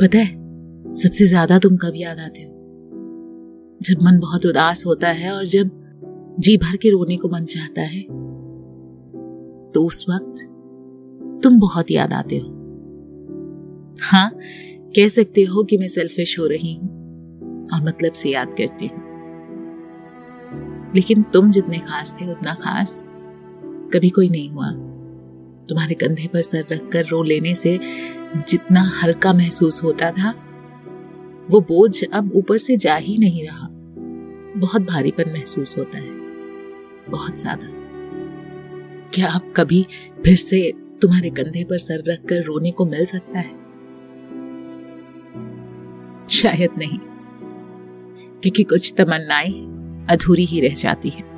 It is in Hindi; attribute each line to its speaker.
Speaker 1: पता है, सबसे ज़्यादा तुम कब याद आते हो? जब मन बहुत उदास होता है और जब जी भर के रोने को मन चाहता है तो उस वक्त तुम बहुत याद आते हो। हाँ कह सकते हो कि मैं सेल्फिश हो रही हूँ और मतलब से याद करती हूँ। लेकिन तुम जितने खास थे, उतना खास कभी कोई नहीं हुआ। तुम्हारे कंधे पर सर रखकर रो लेने से जितना हल्का महसूस होता था, वो बोझ अब ऊपर से जा ही नहीं रहा। बहुत भारीपन महसूस होता है। बहुत ज़्यादा। क्या अब कभी फिर से तुम्हारे कंधे पर सर रखकर रोने को मिल सकता है? शायद नहीं, क्योंकि कुछ तमन्नाएँ अधूरी ही रह जाती हैं।